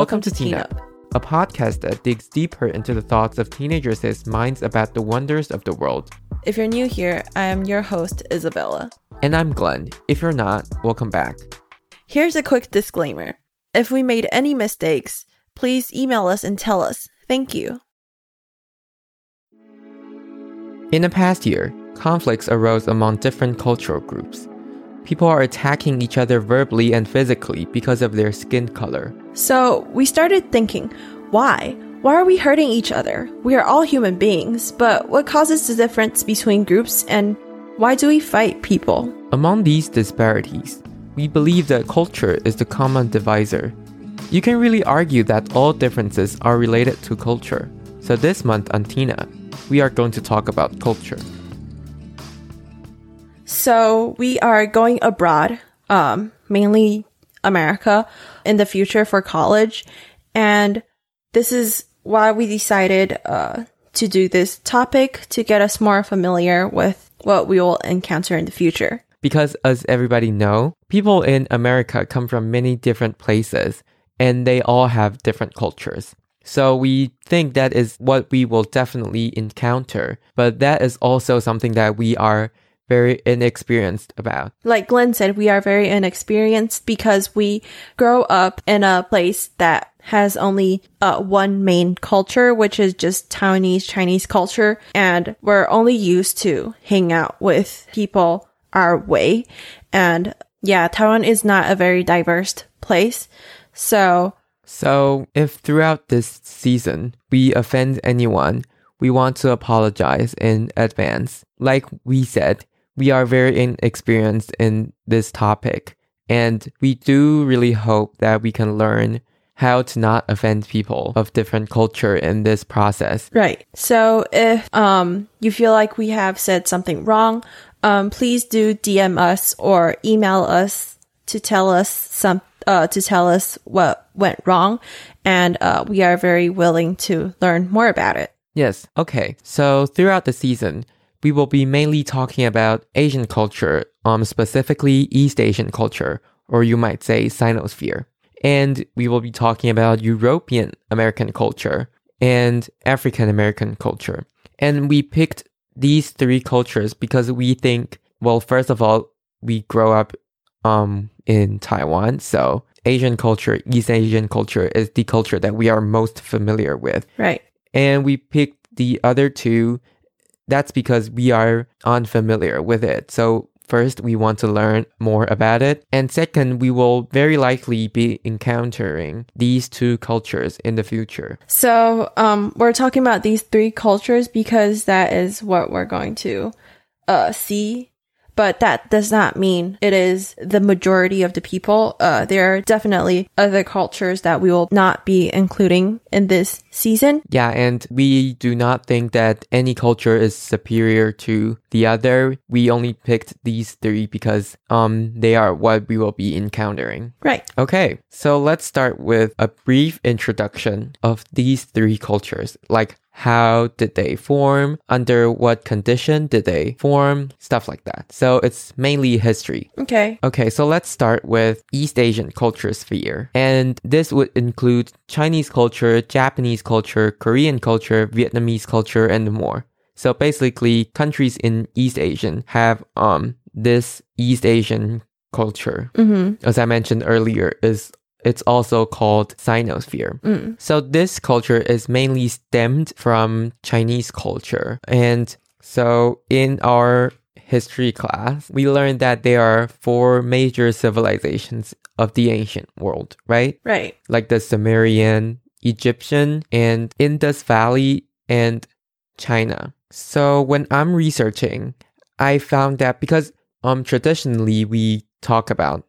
Welcome to Teen Up, a podcast that digs deeper into the thoughts of teenagers' minds about the wonders of the world. If you're new here, I am your host, Isabella. And I'm Glenn. If you're not, welcome back. Here's a quick disclaimer if we made any mistakes, please email us and tell us. Thank you. In the past year, conflicts arose among different cultural groups. People are attacking each other verbally and physically because of their skin color. So we started thinking, why? Why are we hurting each other? We are all human beings, but what causes the difference between groups and why do we fight people? Among these disparities, we believe that culture is the common divisor. You can really argue that all differences are related to culture. So this month on Up, we are going to talk about culture. So we are going abroad, um, mainly America, in the future for college, and this is why we decided uh, to do this topic to get us more familiar with what we will encounter in the future. Because as everybody know, people in America come from many different places and they all have different cultures. So we think that is what we will definitely encounter, but that is also something that we are very inexperienced about. Like Glenn said, we are very inexperienced because we grow up in a place that has only uh, one main culture, which is just Taiwanese Chinese culture. And we're only used to hang out with people our way. And yeah, Taiwan is not a very diverse place. So, so if throughout this season we offend anyone, we want to apologize in advance. Like we said, we are very inexperienced in this topic, and we do really hope that we can learn how to not offend people of different culture in this process. Right. So if um you feel like we have said something wrong, um please do DM us or email us to tell us some uh to tell us what went wrong and uh we are very willing to learn more about it. Yes. Okay. So throughout the season, we will be mainly talking about Asian culture, um, specifically East Asian culture, or you might say Sinosphere. And we will be talking about European American culture and African American culture. And we picked these three cultures because we think, well, first of all, we grow up um, in Taiwan. So Asian culture, East Asian culture is the culture that we are most familiar with. Right. And we picked the other two that's because we are unfamiliar with it. So First, we want to learn more about it. And second, we will very likely be encountering these two cultures in the future. So, um, we're talking about these three cultures because that is what we're going to uh, see but that does not mean it is the majority of the people. Uh, there are definitely other cultures that we will not be including in this season. Yeah, and we do not think that any culture is superior to the other. We only picked these three because um they are what we will be encountering. Right. Okay, so let's start with a brief introduction of these three cultures, like how did they form? Under what condition did they form? Stuff like that. So it's mainly history. Okay. Okay, so let's start with East Asian culture sphere. And this would include Chinese culture, Japanese culture, Korean culture, Vietnamese culture, and more. So basically, countries in East Asian have um this East Asian culture. Mm-hmm. As I mentioned earlier, is it's also called Sinosphere. Mm. So this culture is mainly stemmed from Chinese culture. And so in our history class, we learned that there are four major civilizations of the ancient world, right? Right. Like the Sumerian, Egyptian, and Indus Valley and China. So when I'm researching, I found that because um traditionally we talk about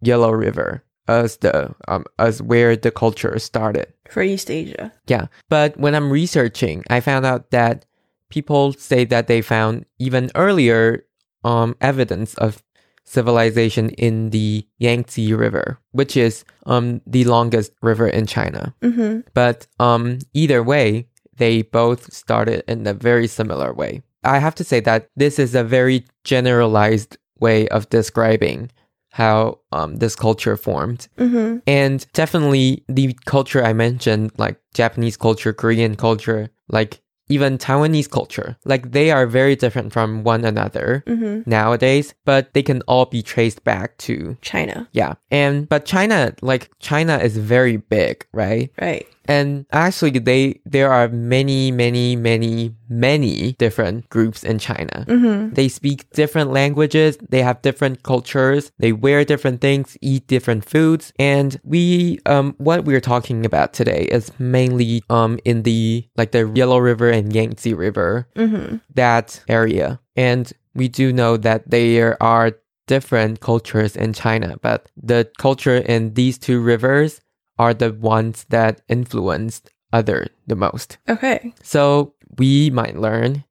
Yellow River as the um, as where the culture started for East Asia. Yeah, but when I'm researching, I found out that people say that they found even earlier um evidence of civilization in the Yangtze River, which is um the longest river in China. Mm-hmm. But um either way, they both started in a very similar way. I have to say that this is a very generalized way of describing how um, this culture formed. Mm-hmm. And definitely the culture I mentioned, like Japanese culture, Korean culture, like even Taiwanese culture, like they are very different from one another Mm-hmm. nowadays, but they can all be traced back to China. yeah. And but China, like China is very big, right? Right. And actually they there are many, many, many, many different groups in China. Mm-hmm. They speak different languages, they have different cultures, they wear different things, eat different foods, and we um what we're talking about today is mainly um in the like the Yellow River and Yangtze River, Mm-hmm. that area. And we do know that there are different cultures in China, but the culture in these two rivers are the ones that influenced other the most. Okay. So we might learn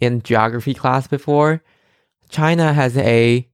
in geography class before, China has a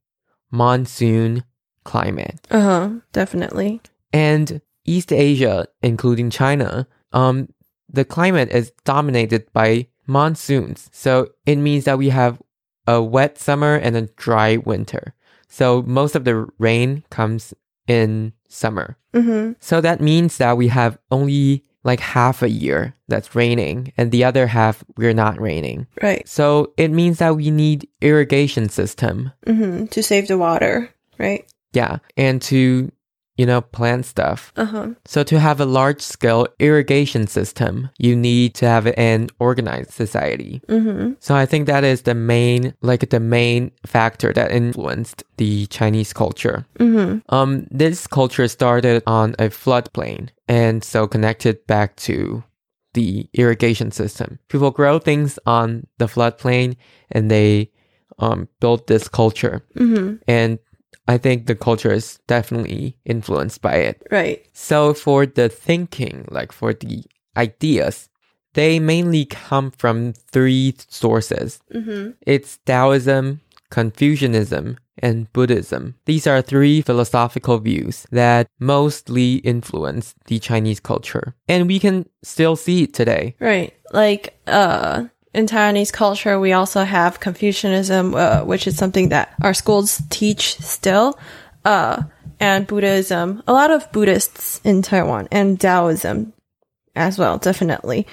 monsoon climate. Uh huh. Definitely. And East Asia, including China, um, the climate is dominated by monsoons. So it means that we have a wet summer and a dry winter. So most of the rain comes in summer. Mm-hmm. So that means that we have only like half a year that's raining and the other half we're not raining. Right. So it means that we need irrigation system. Mm-hmm. To save the water. Right. Yeah. And to, you know, plant stuff. Uh huh. So to have a large scale irrigation system, you need to have an organized society. Mm-hmm. So I think that is the main, like the main factor that influenced the Chinese culture. Mm-hmm. Um, this culture started on a floodplain and so connected back to the irrigation system. People grow things on the floodplain and they um, built this culture. Mm-hmm. And I think the culture is definitely influenced by it. Right. So for the thinking, like for the ideas, they mainly come from three sources. Mm-hmm. It's Taoism, Confucianism, and Buddhism. These are three philosophical views that mostly influence the Chinese culture. And we can still see it today. Right. Like, uh, in Taiwanese culture, we also have Confucianism, uh, which is something that our schools teach still, uh, and Buddhism. A lot of Buddhists in Taiwan and Taoism as well, definitely.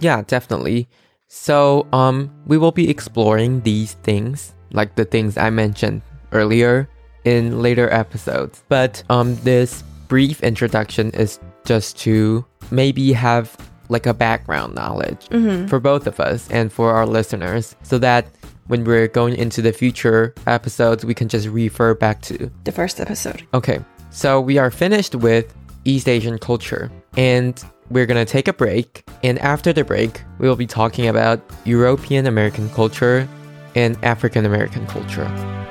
Yeah, definitely. So, um, we will be exploring these things, like the things I mentioned earlier, in later episodes. But, um, this brief introduction is just to maybe have like a background knowledge mm-hmm. for both of us and for our listeners so that when we're going into the future episodes, we can just refer back to The first episode. Okay, so we are finished with East Asian culture and we're gonna take a break. And after the break, we will be talking about European American culture and African American culture.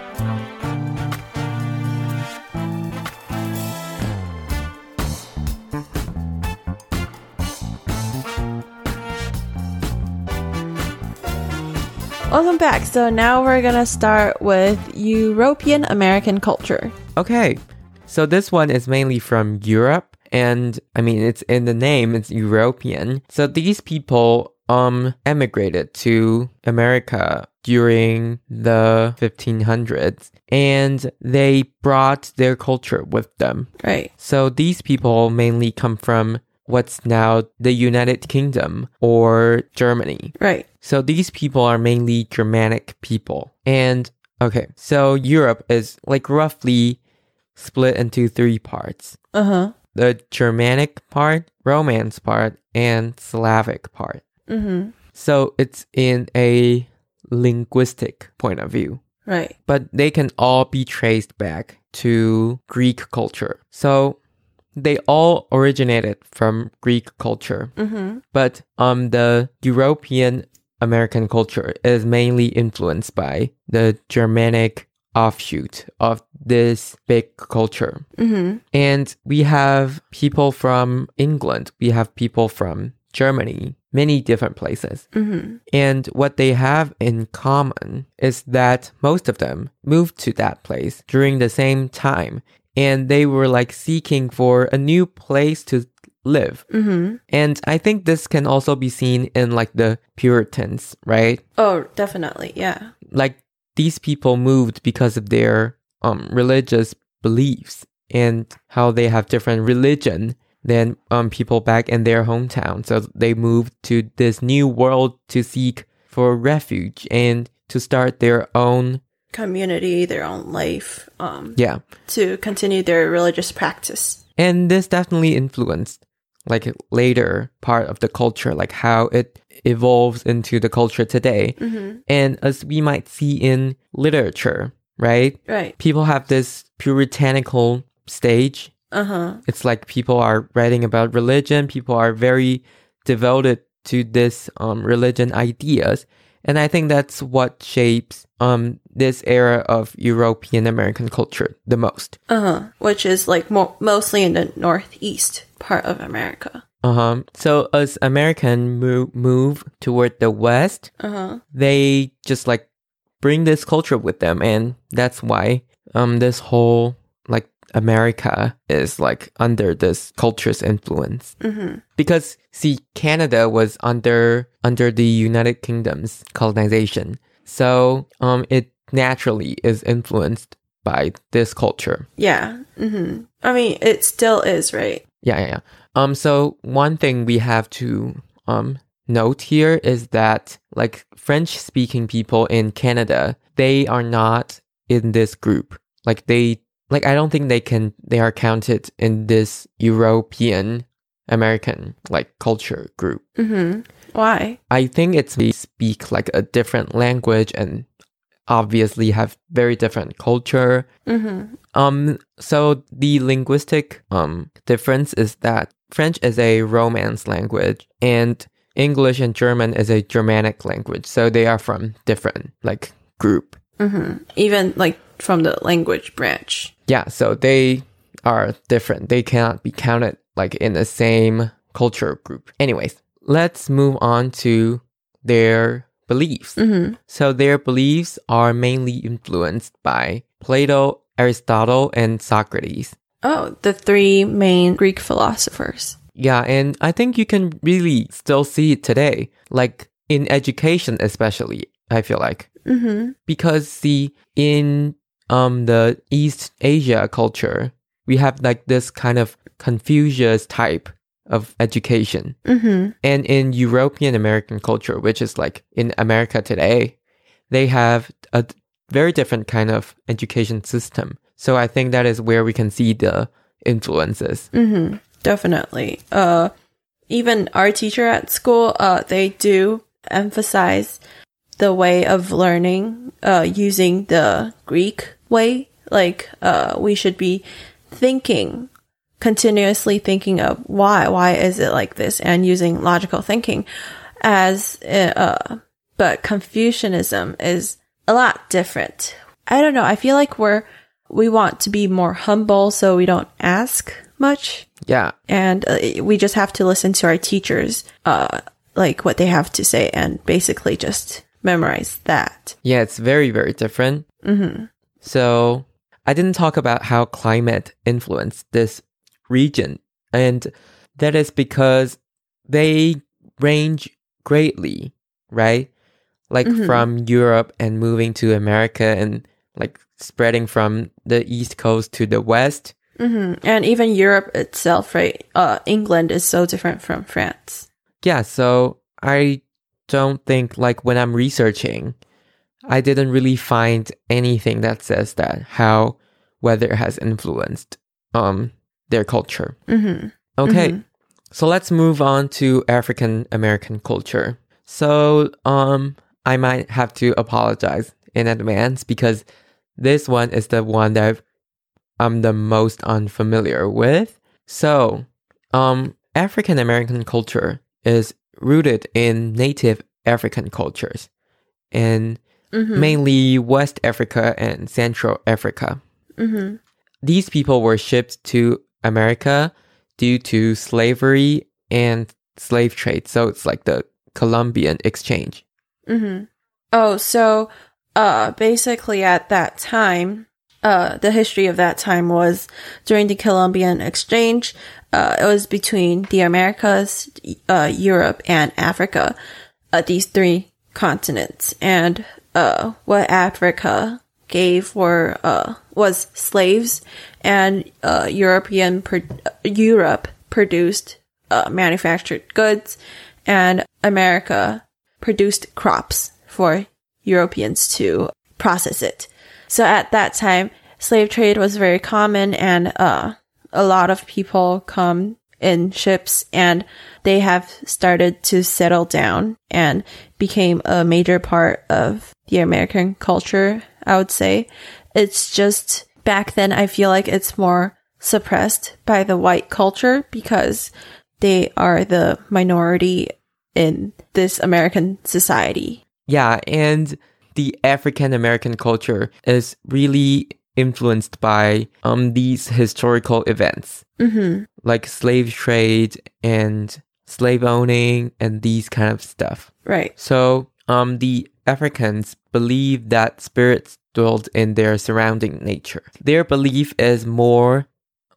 Welcome back. So now we're gonna start with European American culture. Okay, so this one is mainly from Europe, and I mean, it's in the name, it's European. So these people um emigrated to America during the 1500s and they brought their culture with them. Right. So these people mainly come from what's now the United Kingdom or Germany. Right. So these people are mainly Germanic people. And okay, so Europe is like roughly split into three parts Uh huh. the Germanic part, Romance part, and Slavic part. Mm-hmm. So it's in a linguistic point of view. Right. but they can all be traced back to Greek culture. So they all originated from Greek culture, Mm-hmm. but um, the European American culture is mainly influenced by the Germanic offshoot of this big culture. Mm-hmm. And we have people from England, we have people from Germany, many different places. Mm-hmm. And what they have in common is that most of them moved to that place during the same time. And they were like seeking for a new place to live. Mm-hmm. And I think this can also be seen in like the Puritans, right? Oh, definitely. Yeah. Like these people moved because of their um, religious beliefs and how they have different religion than um, people back in their hometown. So they moved to this new world to seek for refuge and to start their own Community, their own life, um, yeah. to continue their religious practice. And this definitely influenced like later part of the culture, like how it evolves into the culture today. And as we might see in literature, right? Right. People have this puritanical stage. Uh huh. It's like people are writing about religion, people are very devoted to this um, religion ideas. And I think that's what shapes um, this era of European American culture the most. Uh huh. Which is like mo- mostly in the northeast part of America. Uh-huh. So as American move, move toward the West, Uh huh. they just like bring this culture with them, and that's why um this whole America is like under this culture's influence. Mm-hmm. Because see, Canada was under under the United Kingdom's colonization, so um it naturally is influenced by this culture. Yeah. Mm-hmm. I mean, it still is, right? Yeah, yeah, yeah. Um, so one thing we have to um note here is that like French speaking people in Canada, they are not in this group. Like they like I don't think they can they are counted in this European American like culture group. Mm-hmm. Why? I think it's they speak like a different language and obviously have very different culture. Mm-hmm. Um, so the linguistic um difference is that French is a Romance language and English and German is a Germanic language. So they are from different like group. Mm-hmm. Even like from the language branch. Yeah, so they are different. They cannot be counted like in the same culture group. Anyways, let's move on to their beliefs. Mm-hmm. So their beliefs are mainly influenced by Plato, Aristotle, and Socrates. Oh, the three main Greek philosophers. Yeah, and I think you can really still see it today, like in education, especially. I feel like Mm-hmm. because see in um the East Asia culture, we have like this kind of Confucius type of education, Mm-hmm. and in European American culture, which is like in America today, they have a very different kind of education system. So I think that is where we can see the influences. Mm-hmm. Definitely. Uh, even our teacher at school, uh, they do emphasize the way of learning, uh, using the Greek way. Like, uh, we should be thinking, continuously thinking of why, why is it like this and using logical thinking as, uh, but Confucianism is a lot different. I don't know. I feel like we're, we want to be more humble so we don't ask much Yeah, and uh, we just have to listen to our teachers uh like what they have to say and basically just memorize that Yeah, it's very, very different. mm-hmm. So I didn't talk about how climate influenced this region. And that is because they range greatly, right? Like Mhm. from Europe and moving to America and like spreading from the East Coast to the West. hmm and even europe itself right uh england is so different from france Yeah, so I don't think like when I'm researching, I didn't really find anything that says that how weather has influenced um their culture. mm-hmm. Okay. Mhm. So let's move on to African American culture. So um I might have to apologize in advance because this one is the one that I'm the most unfamiliar with. So, um African American culture is rooted in native African cultures and Mm-hmm. mainly West Africa and Central Africa. Mm-hmm. These people were shipped to America due to slavery and slave trade. So it's like the Columbian exchange. Mm-hmm. Oh, so uh basically at that time, uh the history of that time was during the Columbian exchange. Uh it was between the Americas, uh Europe and Africa. Uh these three continents. And uh what Africa gave were uh, was slaves, and uh, European pro- Europe produced uh, manufactured goods, and America produced crops for Europeans to process it. So at that time, slave trade was very common, and uh, a lot of people come in ships and they have started to settle down and became a major part of the American culture, I would say. It's just back then, I feel like it's more suppressed by the white culture because they are the minority in this American society. Yeah, and the African American culture is really influenced by um these historical events, Mm-hmm. Like slave trade and slave owning and these kind of stuff. Right. So um the Africans believe that spirits dwelled in their surrounding nature. Their belief is more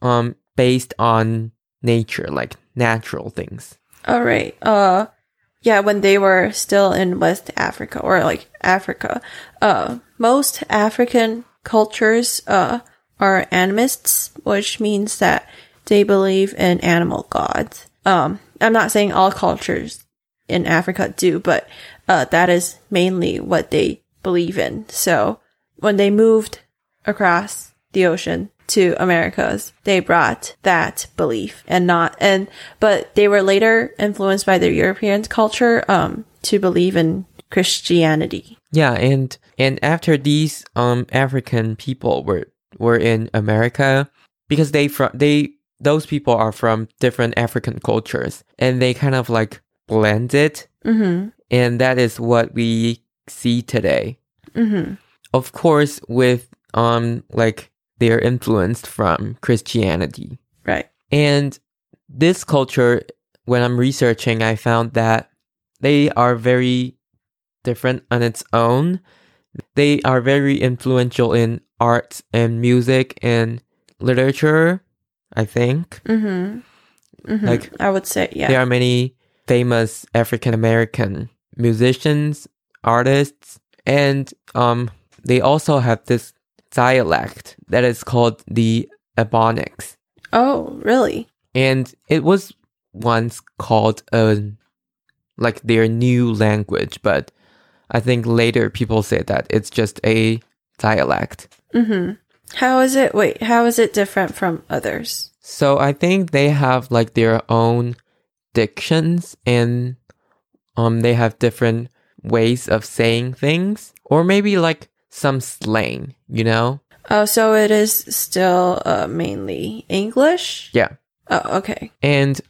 um based on nature, like natural things. All right. Uh, yeah, when they were still in West Africa or like Africa, uh, most African cultures, uh, are animists, which means that they believe in animal gods. Um, I'm not saying all cultures in Africa do, but, uh, that is mainly what they believe in. So when they moved across the ocean to Americas, they brought that belief and not, and, but they were later influenced by the European culture, um, to believe in Christianity. Yeah, and and after these um African people were were in America because they from they those people are from different African cultures and they kind of like blended Mm-hmm. and that is what we see today. Mm-hmm. Of course with um like they're influenced from Christianity. Right. And this culture when I'm researching I found that they are very different on its own. They are very influential in art and music and literature, I think. Mm-hmm. mm-hmm. Like, I would say, yeah. There are many famous African American musicians, artists, and um they also have this dialect that is called the Ebonics. Oh, really? And it was once called a like their new language, but I think later people say that it's just a dialect. Mm-hmm. How is it? Wait, how is it different from others? So I think they have like their own dictions and um they have different ways of saying things or maybe like some slang, you know? Oh, so it is still uh, mainly English. Yeah. Oh, okay. And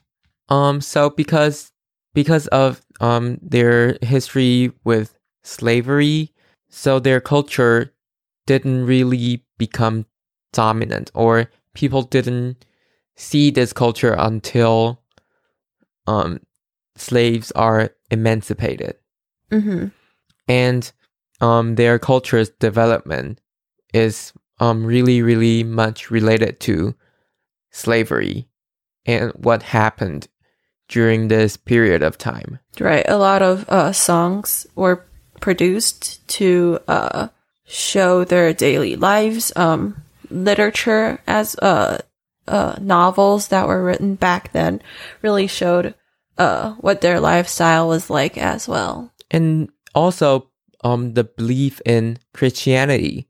um so because because of um their history with slavery, so their culture didn't really become dominant or people didn't see this culture until um slaves are emancipated. Mm-hmm. And um their culture's development is um really really much related to slavery and what happened during this period of time. Right. A lot of uh, songs were produced to uh, show their daily lives. Um, literature as uh, uh, novels that were written back then really showed uh, what their lifestyle was like as well. And also um the belief in Christianity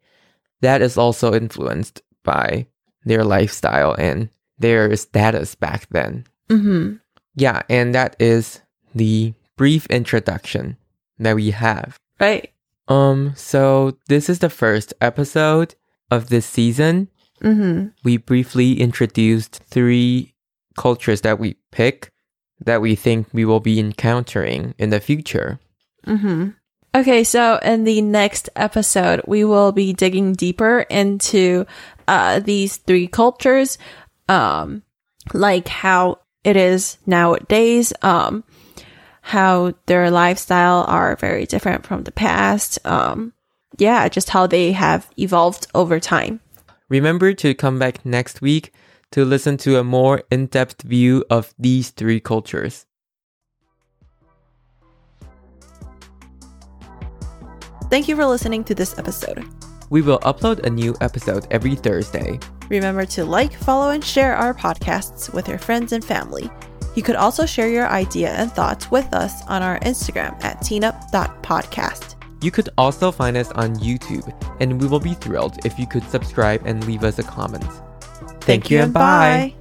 that is also influenced by their lifestyle and their status back then. Mm-hmm. Yeah, and that is the brief introduction that we have. Right. Um, so this is the first episode of this season. Mm-hmm. We briefly introduced three cultures that we pick that we think we will be encountering in the future. Mm-hmm. Okay, so in the next episode, we will be digging deeper into uh, these three cultures, um, like how it is nowadays, um, how their lifestyle are very different from the past. Um, yeah, just how they have evolved over time. Remember to come back next week to listen to a more in depth view of these three cultures. Thank you for listening to this episode. We will upload a new episode every Thursday. Remember to like, follow, and share our podcasts with your friends and family. You could also share your idea and thoughts with us on our Instagram at teenup.podcast. You could also find us on YouTube, and we will be thrilled if you could subscribe and leave us a comment. Thank, you and bye.